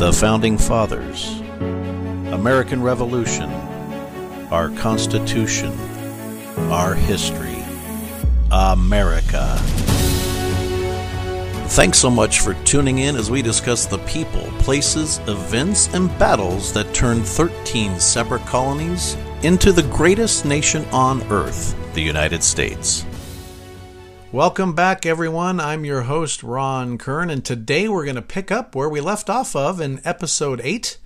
The Founding Fathers, American Revolution, our Constitution, our history, America. Thanks so much for tuning in as we discuss the people, places, events, and battles that turned 13 separate colonies into the greatest nation on earth, the United States. Welcome back, everyone. I'm your host, Ron Kern, and today we're going to pick up where we left off of in episode 8.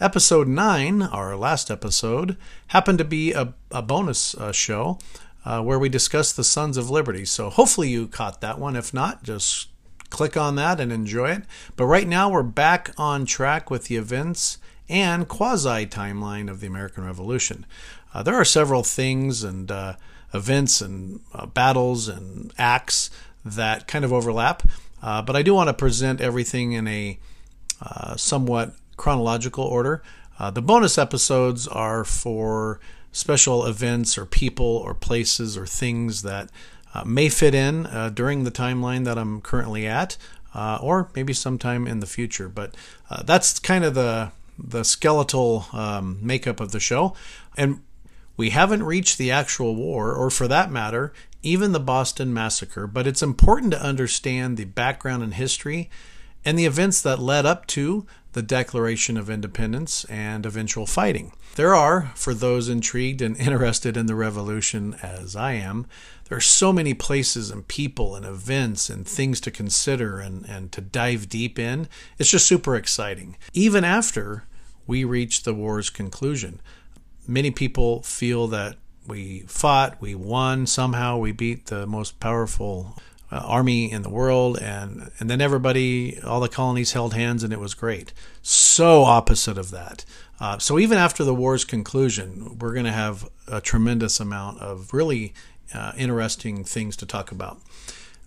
Episode 9, our last episode, happened to be a, a bonus uh, show uh, where we discussed the Sons of Liberty. So hopefully you caught that one. If not, just click on that and enjoy it. But right now we're back on track with the events and quasi timeline of the American Revolution. Uh, there are several things and uh, events and uh, battles and acts that kind of overlap. Uh, but I do want to present everything in a uh, somewhat chronological order. Uh, the bonus episodes are for special events or people or places or things that uh, may fit in uh, during the timeline that I'm currently at, or maybe sometime in the future. But that's kind of the the skeletal um, makeup of the show. And we haven't reached the actual war, or for that matter, even the Boston Massacre, but it's important to understand the background and history and the events that led up to the Declaration of Independence and eventual fighting. There are, for those intrigued and interested in the revolution as I am, there are so many places and people and events and things to consider and, and to dive deep in. It's just super exciting. Even after we reach the war's conclusion many people feel that we fought, we won, somehow we beat the most powerful uh, army in the world, and, and then everybody, all the colonies held hands and it was great. So opposite of that. Uh, so even after the war's conclusion, we're going to have a tremendous amount of really uh, interesting things to talk about.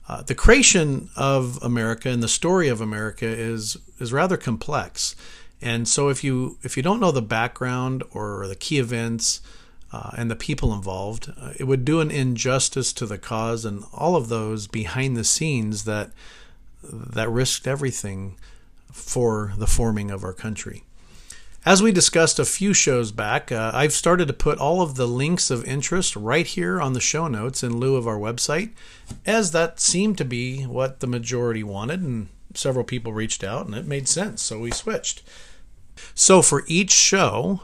Uh, the creation of America and the story of America is is rather complex. And so if you if you don't know the background or the key events uh, and the people involved, uh, it would do an injustice to the cause and all of those behind the scenes that that risked everything for the forming of our country. As we discussed a few shows back, uh, I've started to put all of the links of interest right here on the show notes in lieu of our website, as that seemed to be what the majority wanted, and several people reached out, and it made sense, so we switched. So for each show,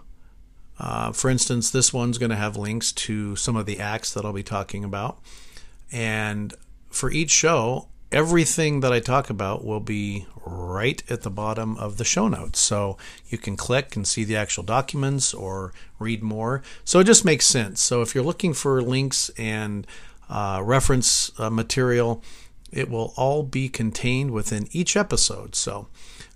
uh, for instance, this one's going to have links to some of the acts that I'll be talking about. And for each show, everything that I talk about will be right at the bottom of the show notes. So you can click and see the actual documents or read more. So it just makes sense. So if you're looking for links and uh, reference uh, material, it will all be contained within each episode. So,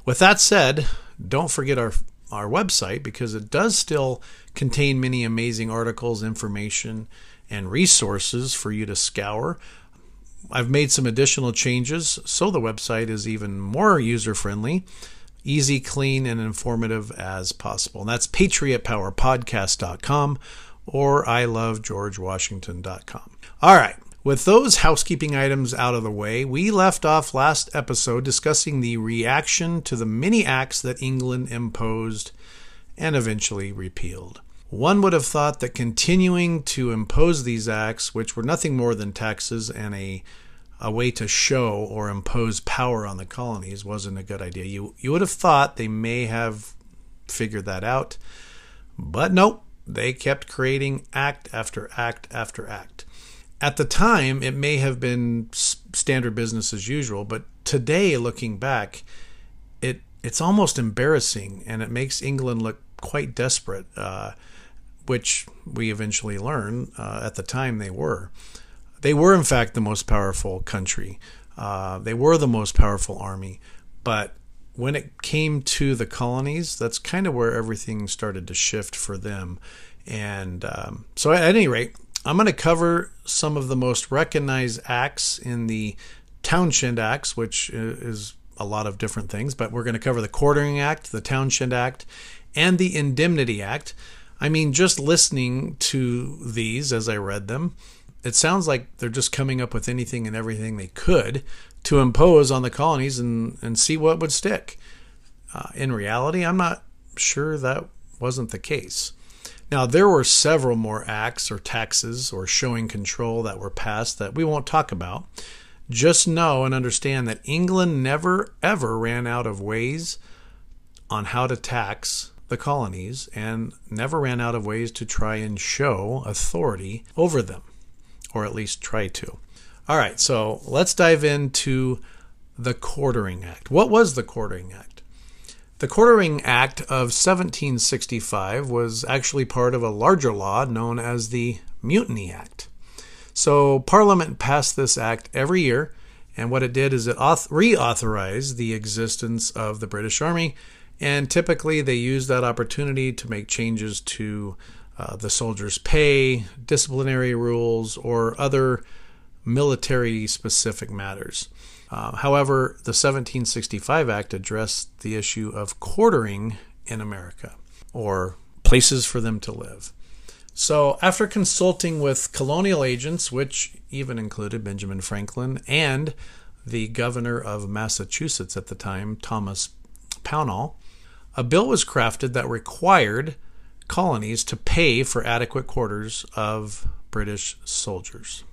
with that said, don't forget our our website because it does still contain many amazing articles, information, and resources for you to scour. I've made some additional changes so the website is even more user friendly, easy, clean, and informative as possible. And that's patriotpowerpodcast.com or ilovegeorgewashington.com. All right. With those housekeeping items out of the way, we left off last episode discussing the reaction to the many acts that England imposed and eventually repealed. One would have thought that continuing to impose these acts, which were nothing more than taxes and a, a way to show or impose power on the colonies, wasn't a good idea. You, you would have thought they may have figured that out, but nope, they kept creating act after act after act at the time, it may have been standard business as usual, but today, looking back, it it's almost embarrassing, and it makes England look quite desperate, uh, which we eventually learn uh, at the time they were. They were, in fact, the most powerful country. Uh, they were the most powerful army, but when it came to the colonies, that's kind of where everything started to shift for them. And um, so, at any rate, I'm going to cover some of the most recognized acts in the Townshend Acts, which is a lot of different things, but we're going to cover the Quartering Act, the Townshend Act, and the Indemnity Act. I mean, just listening to these as I read them, it sounds like they're just coming up with anything and everything they could to impose on the colonies and, and see what would stick. Uh, in reality, I'm not sure that wasn't the case. Now, there were several more acts or taxes or showing control that were passed that we won't talk about. Just know and understand that England never ever ran out of ways on how to tax the colonies and never ran out of ways to try and show authority over them, or at least try to. All right, so let's dive into the Quartering Act. What was the Quartering Act? The Quartering Act of 1765 was actually part of a larger law known as the Mutiny Act. So Parliament passed this act every year, and what it did is it auth- reauthorized the existence of the British Army and typically, they use that opportunity to make changes to uh, the soldiers' pay, disciplinary rules, or other military specific matters. Uh, however, the 1765 Act addressed the issue of quartering in America, or places for them to live. So, after consulting with colonial agents, which even included Benjamin Franklin and the governor of Massachusetts at the time, Thomas Pownall, a bill was crafted that required colonies to pay for adequate quarters of British soldiers.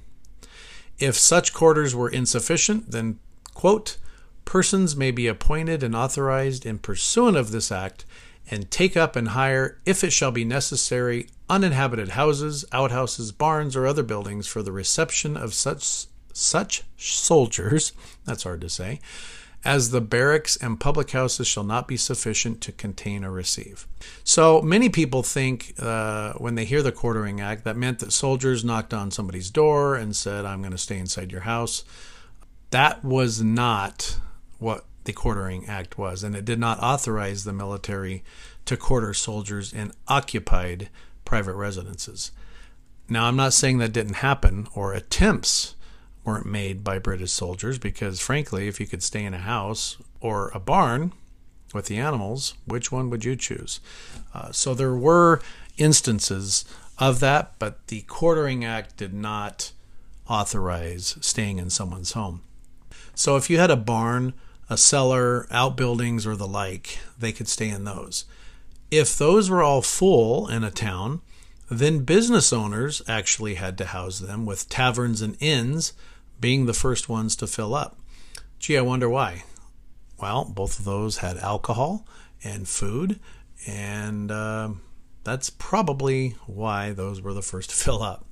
If such quarters were insufficient, then, quote, persons may be appointed and authorized in pursuant of this act and take up and hire, if it shall be necessary, uninhabited houses, outhouses, barns, or other buildings for the reception of such such soldiers, that's hard to say, as the barracks and public houses shall not be sufficient to contain or receive. So many people think uh, when they hear the Quartering Act, that meant that soldiers knocked on somebody's door and said, I'm going to stay inside your house. That was not what the Quartering Act was, and it did not authorize the military to quarter soldiers in occupied private residences. Now, I'm not saying that didn't happen or attempts weren't made by British soldiers because, frankly, if you could stay in a house or a barn with the animals, which one would you choose? Uh, so there were instances of that, but the Quartering Act did not authorize staying in someone's home. So if you had a barn, a cellar, outbuildings, or the like, they could stay in those. If those were all full in a town, then business owners actually had to house them with taverns and inns being the first ones to fill up. Gee, I wonder why. Well, both of those had alcohol and food, and uh, that's probably why those were the first to fill up.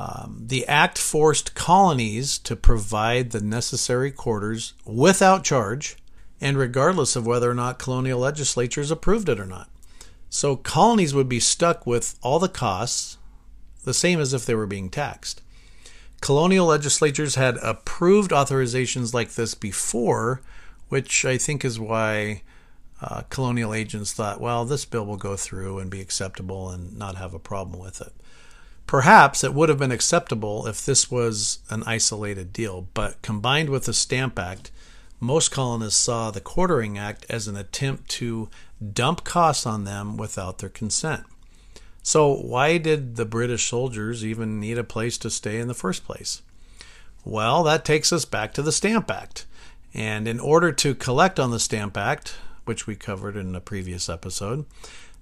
Um, the act forced colonies to provide the necessary quarters without charge and regardless of whether or not colonial legislatures approved it or not. So colonies would be stuck with all the costs, the same as if they were being taxed. Colonial legislatures had approved authorizations like this before, which I think is why uh, colonial agents thought, well, this bill will go through and be acceptable and not have a problem with it. Perhaps it would have been acceptable if this was an isolated deal, but combined with the Stamp Act, most colonists saw the Quartering Act as an attempt to dump costs on them without their consent. So, why did the British soldiers even need a place to stay in the first place? Well, that takes us back to the Stamp Act. And in order to collect on the Stamp Act, which we covered in a previous episode,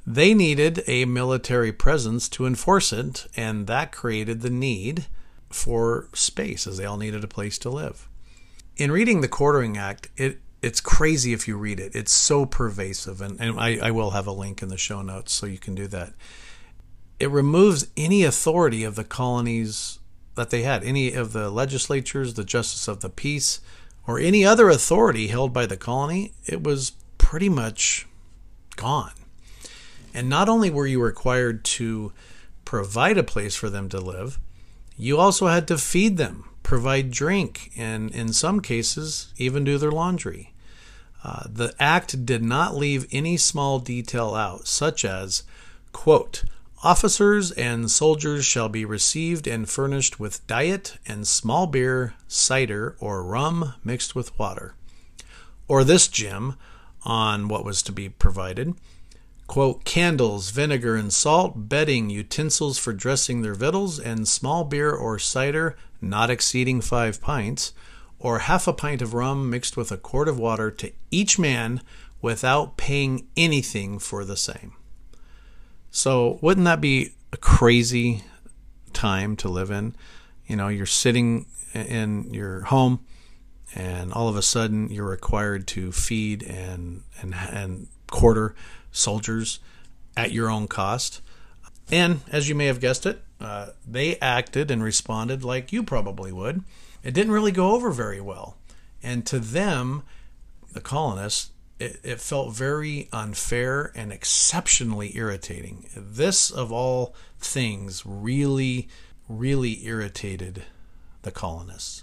they needed a military presence to enforce it, and that created the need for space, as they all needed a place to live. In reading the Quartering Act, it it's crazy if you read it. It's so pervasive, and, and I, I will have a link in the show notes so you can do that it removes any authority of the colonies that they had, any of the legislatures, the justice of the peace, or any other authority held by the colony. It was pretty much gone. And not only were you required to provide a place for them to live, you also had to feed them, provide drink, and in some cases, even do their laundry. Uh, the act did not leave any small detail out, such as, quote, Officers and soldiers shall be received and furnished with diet and small beer, cider, or rum mixed with water. Or this Jim on what was to be provided. Quote, candles, vinegar and salt, bedding, utensils for dressing their victuals, and small beer or cider, not exceeding five pints, or half a pint of rum mixed with a quart of water to each man without paying anything for the same. So, wouldn't that be a crazy time to live in? You know, you're sitting in your home and all of a sudden you're required to feed and and and quarter soldiers at your own cost. And as you may have guessed it, uh, they acted and responded like you probably would. It didn't really go over very well. And to them, the colonists, it, it felt very unfair and exceptionally irritating. This, of all things, really, really irritated the colonists.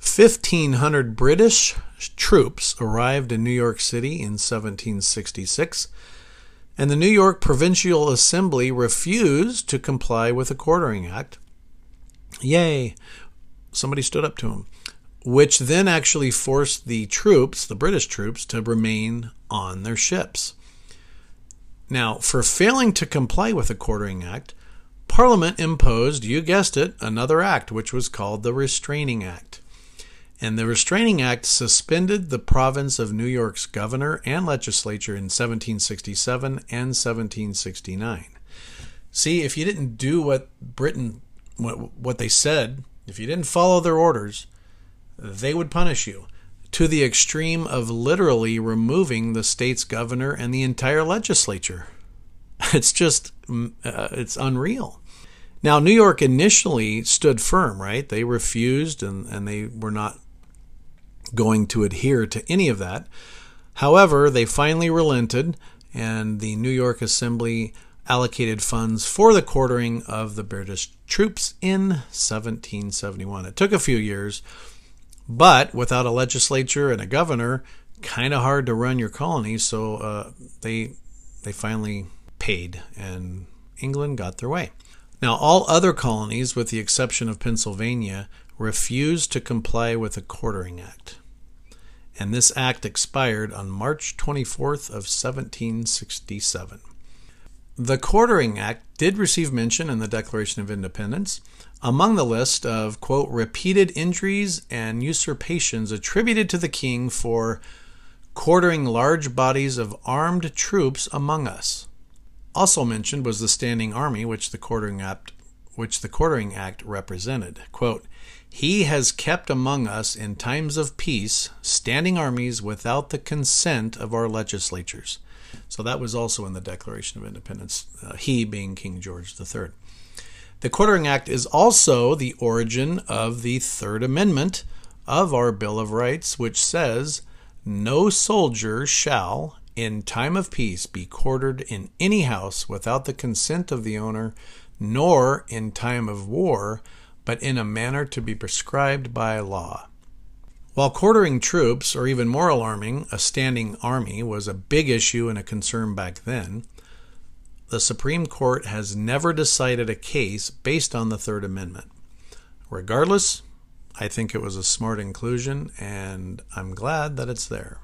1,500 British troops arrived in New York City in 1766, and the New York Provincial Assembly refused to comply with the Quartering Act. Yay! Somebody stood up to him, which then actually forced the troops, the British troops, to remain on their ships. Now, for failing to comply with the Quartering Act, Parliament imposed, you guessed it, another act, which was called the Restraining Act and the Restraining Act suspended the province of New York's governor and legislature in 1767 and 1769. See, if you didn't do what Britain what, what they said, if you didn't follow their orders, they would punish you to the extreme of literally removing the state's governor and the entire legislature. It's just uh, it's unreal. Now, New York initially stood firm, right? They refused and, and they were not going to adhere to any of that. However, they finally relented, and the New York Assembly allocated funds for the quartering of the British troops in 1771. It took a few years, but without a legislature and a governor, kind of hard to run your colony. So uh, they they finally paid, and England got their way. Now, all other colonies, with the exception of Pennsylvania, refused to comply with the Quartering Act. And this act expired on March 24th of 1767. The Quartering Act did receive mention in the Declaration of Independence among the list of, quote, repeated injuries and usurpations attributed to the king for quartering large bodies of armed troops among us. Also mentioned was the standing army which the Quartering Act which the Quartering Act represented. Quote, he has kept among us in times of peace standing armies without the consent of our legislatures. So that was also in the Declaration of Independence, uh, he being King George III. The Quartering Act is also the origin of the Third Amendment of our Bill of Rights, which says, No soldier shall, in time of peace, be quartered in any house without the consent of the owner, nor in time of war but in a manner to be prescribed by law. While quartering troops, or even more alarming, a standing army, was a big issue and a concern back then, the Supreme Court has never decided a case based on the Third Amendment. Regardless, I think it was a smart inclusion, and I'm glad that it's there.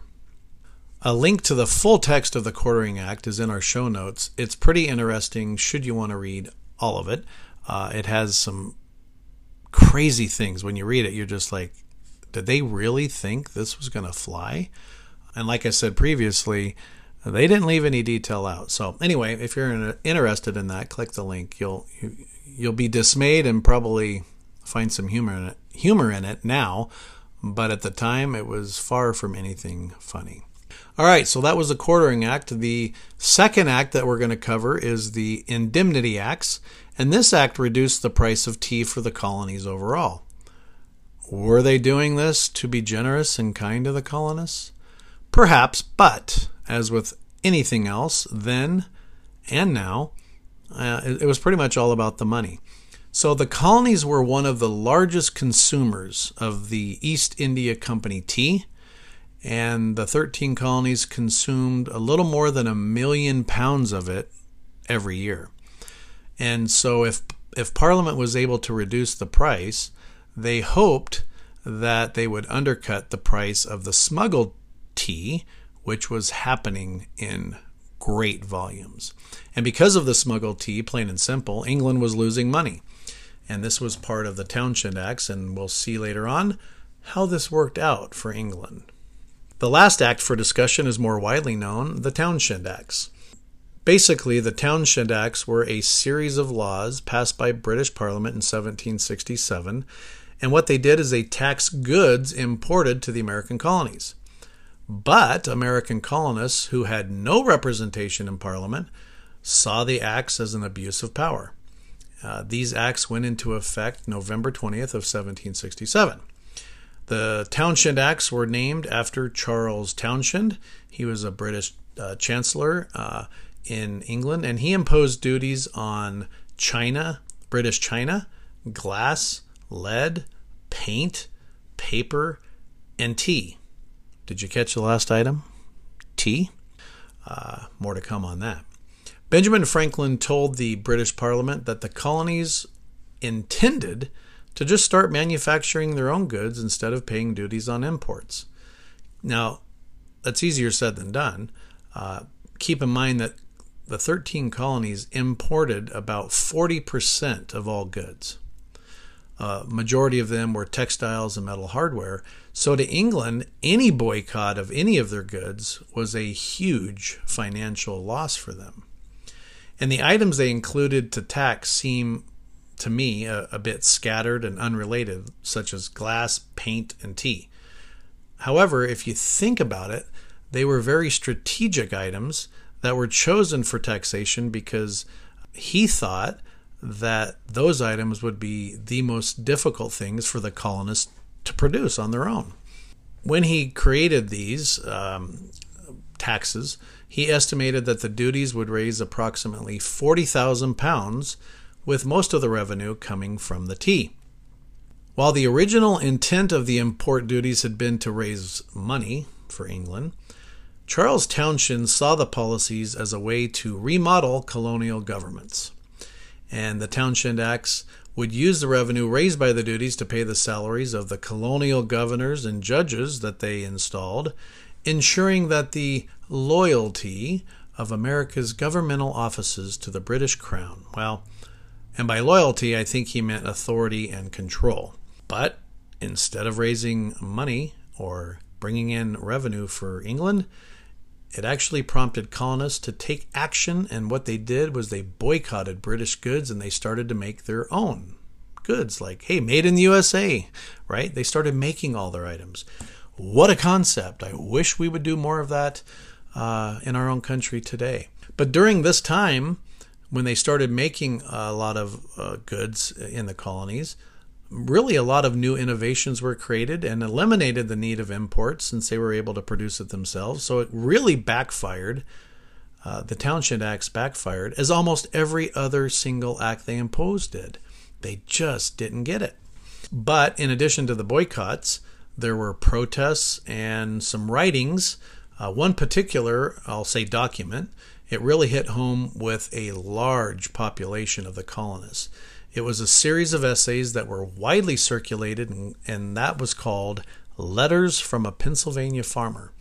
A link to the full text of the Quartering Act is in our show notes. It's pretty interesting, should you want to read all of it. Uh, it has some crazy things. When you read it, you're just like, did they really think this was going to fly? And like I said previously, they didn't leave any detail out. So anyway, if you're interested in that, click the link. You'll you'll be dismayed and probably find some humor in it, humor in it now, but at the time it was far from anything funny. All right, so that was the Quartering Act. The second act that we're going to cover is the Indemnity Acts, and this act reduced the price of tea for the colonies overall. Were they doing this to be generous and kind to the colonists? Perhaps, but as with anything else then and now, uh, it, it was pretty much all about the money. So the colonies were one of the largest consumers of the East India Company tea, and the 13 colonies consumed a little more than a million pounds of it every year. And so if if Parliament was able to reduce the price, they hoped that they would undercut the price of the smuggled tea, which was happening in great volumes. And because of the smuggled tea, plain and simple, England was losing money and this was part of the Townshend Acts, and we'll see later on how this worked out for England. The last act for discussion is more widely known the Townshend Acts. Basically, the Townshend Acts were a series of laws passed by British Parliament in 1767, and what they did is they taxed goods imported to the American colonies. But American colonists who had no representation in Parliament saw the acts as an abuse of power. Uh, these acts went into effect November 20th of 1767. The Townshend Acts were named after Charles Townshend. He was a British uh, chancellor uh, in England, and he imposed duties on China, British China, glass, lead, paint, paper, and tea. Did you catch the last item? Tea? Uh, more to come on that. Benjamin Franklin told the British Parliament that the colonies intended to just start manufacturing their own goods instead of paying duties on imports. Now, that's easier said than done. Uh, keep in mind that the 13 colonies imported about 40% of all goods. Uh, majority of them were textiles and metal hardware. So to England, any boycott of any of their goods was a huge financial loss for them. And the items they included to tax seem to me a, a, bit scattered and unrelated, such as glass, paint, and tea. However, if you think about it, they were very strategic items that were chosen for taxation because he thought that those items would be the most difficult things for the colonists to produce on their own. When he created these um, taxes, he estimated that the duties would raise approximately 40,000 pounds, with most of the revenue coming from the tea. While the original intent of the import duties had been to raise money for England, Charles Townshend saw the policies as a way to remodel colonial governments. And the Townshend Acts would use the revenue raised by the duties to pay the salaries of the colonial governors and judges that they installed ensuring that the loyalty of America's governmental offices to the British Crown. Well, and by loyalty, I think he meant authority and control. But instead of raising money or bringing in revenue for England, it actually prompted colonists to take action, and what they did was they boycotted British goods and they started to make their own goods, like, hey, made in the USA, right? They started making all their items. What a concept. I wish we would do more of that uh, in our own country today. But during this time, when they started making a lot of uh, goods in the colonies, really a lot of new innovations were created and eliminated the need of imports since they were able to produce it themselves. So it really backfired. Uh, the Townshend Acts backfired, as almost every other single act they imposed did. They just didn't get it. But in addition to the boycotts, there were protests and some writings. Uh, one particular, I'll say, document, it really hit home with a large population of the colonists. It was a series of essays that were widely circulated, and, and that was called Letters from a Pennsylvania Farmer.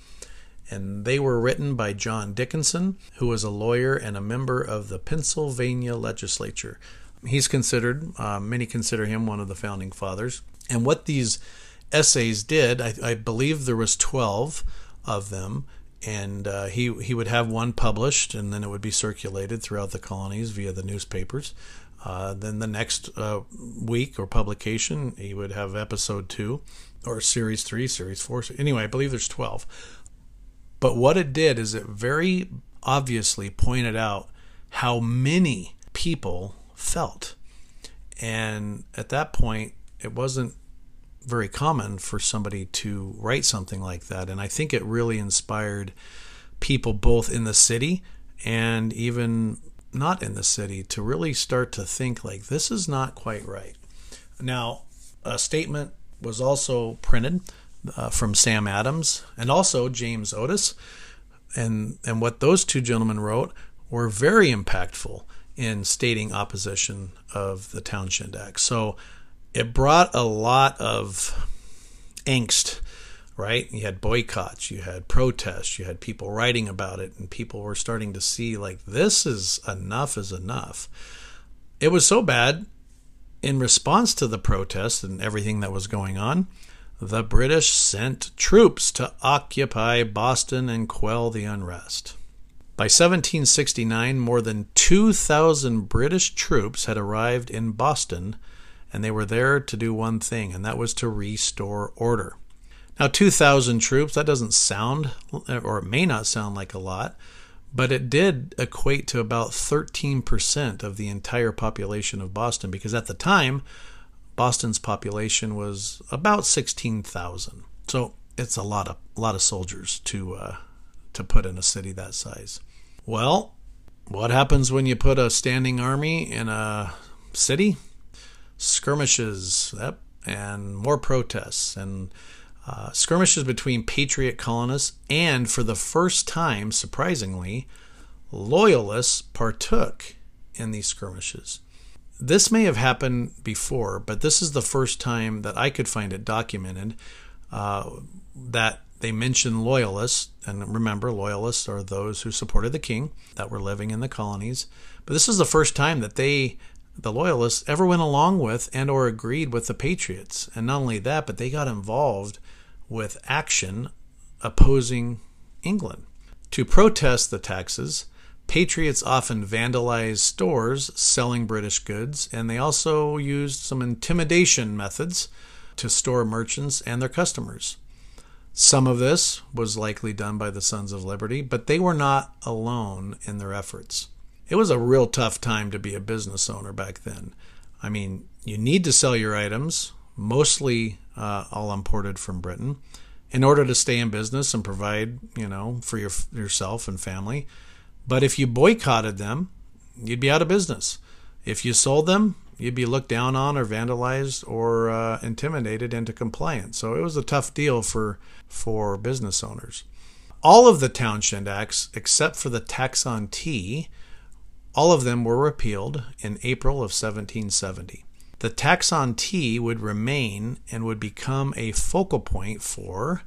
And they were written by John Dickinson, who was a lawyer and a member of the Pennsylvania legislature. He's considered, uh, many consider him one of the founding fathers. And what these essays did. I, I believe there was twelve of them, and uh, he he would have one published, and then it would be circulated throughout the colonies via the newspapers. Uh, then the next uh, week or publication, he would have episode two, or series three, series four. Anyway, I believe there's twelve. But what it did is it very obviously pointed out how many people felt. And at that point, it wasn't very common for somebody to write something like that. And I think it really inspired people both in the city and even not in the city to really start to think like this is not quite right. Now, a statement was also printed uh, from Sam Adams and also James Otis, and and what those two gentlemen wrote were very impactful in stating opposition of the Townshend Act. So it brought a lot of angst right? You had boycotts, you had protests, you had people writing about it, and people were starting to see like this is enough is enough. It was so bad in response to the protests and everything that was going on, the British sent troops to occupy Boston and quell the unrest. By 1769, more than 2,000 British troops had arrived in Boston, and they were there to do one thing, and that was to restore order. Now, 2,000 troops, that doesn't sound, or it may not sound like a lot, but it did equate to about 13% of the entire population of Boston because at the time, Boston's population was about 16,000. So it's a lot of a lot of soldiers to uh, to put in a city that size. Well, what happens when you put a standing army in a city? Skirmishes, yep, and more protests and uh, skirmishes between Patriot colonists and, for the first time, surprisingly, Loyalists partook in these skirmishes. This may have happened before, but this is the first time that I could find it documented uh, that they mention loyalists. And remember, loyalists are those who supported the king that were living in the colonies. But this is the first time that they the loyalists ever went along with and or agreed with the patriots and not only that but they got involved with action opposing England. To protest the taxes, patriots often vandalized stores selling British goods, and they also used some intimidation methods to store merchants and their customers. Some of this was likely done by the Sons of Liberty, but they were not alone in their efforts. It was a real tough time to be a business owner back then. I mean, you need to sell your items, mostly uh, all imported from Britain, in order to stay in business and provide, you know, for your yourself and family. But if you boycotted them, you'd be out of business. If you sold them, you'd be looked down on or vandalized or uh, intimidated into compliance. So it was a tough deal for for business owners. All of the Townshend Acts, except for the tax on tea, all of them were repealed in April of 1770 the tax on tea would remain and would become a focal point for,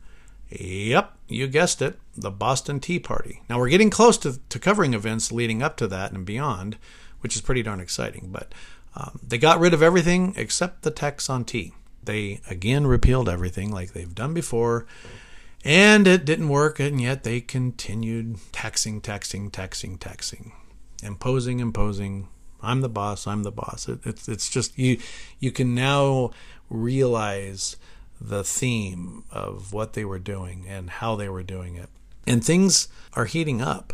yep, you guessed it, the Boston Tea Party. Now we're getting close to, to covering events leading up to that and beyond, which is pretty darn exciting. But um, they got rid of everything except the tax on tea. They again repealed everything like they've done before. And it didn't work, and yet they continued taxing, taxing, taxing, taxing, imposing, imposing, I'm the boss. I'm the boss. It, it's it's just you you can now realize the theme of what they were doing and how they were doing it, and things are heating up.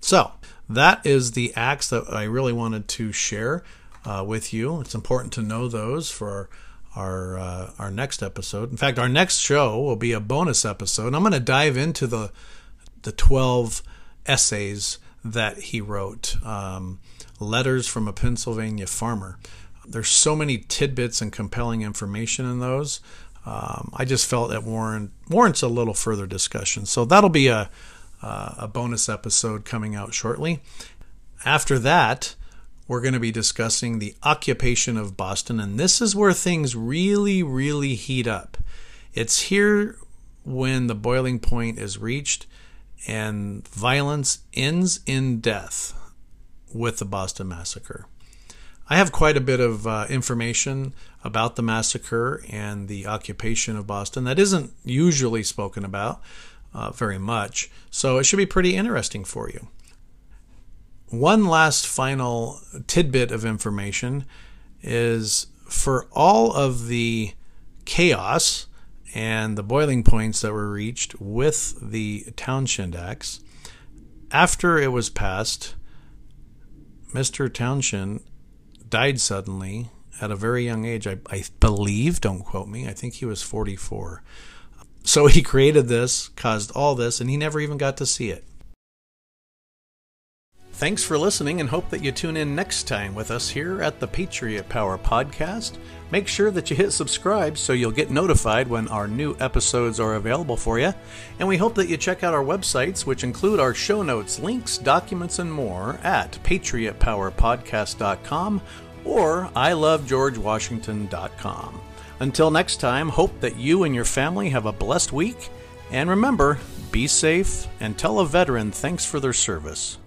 So that is the acts that I really wanted to share uh, with you. It's important to know those for our uh, our next episode. In fact, our next show will be a bonus episode. I'm going to dive into the the 12 essays that he wrote. Um, Letters from a Pennsylvania Farmer. There's so many tidbits and compelling information in those. Um, I just felt it warrant, warrants a little further discussion. So that'll be a, uh, a bonus episode coming out shortly. After that, we're going to be discussing the occupation of Boston, and this is where things really, really heat up. It's here when the boiling point is reached and violence ends in death with the Boston Massacre. I have quite a bit of uh, information about the massacre and the occupation of Boston that isn't usually spoken about uh, very much, so it should be pretty interesting for you. One last final tidbit of information is for all of the chaos and the boiling points that were reached with the Townshend Acts, after it was passed, Mr. Townshend died suddenly at a very young age. I, I, believe, don't quote me, I think he was 44. So he created this, caused all this, and he never even got to see it. Thanks for listening and hope that you tune in next time with us here at the Patriot Power Podcast. Make sure that you hit subscribe so you'll get notified when our new episodes are available for you. And we hope that you check out our websites, which include our show notes, links, documents, and more at patriotpowerpodcast.com or ilovegeorgewashington.com. Until next time, hope that you and your family have a blessed week. And remember, be safe and tell a veteran thanks for their service.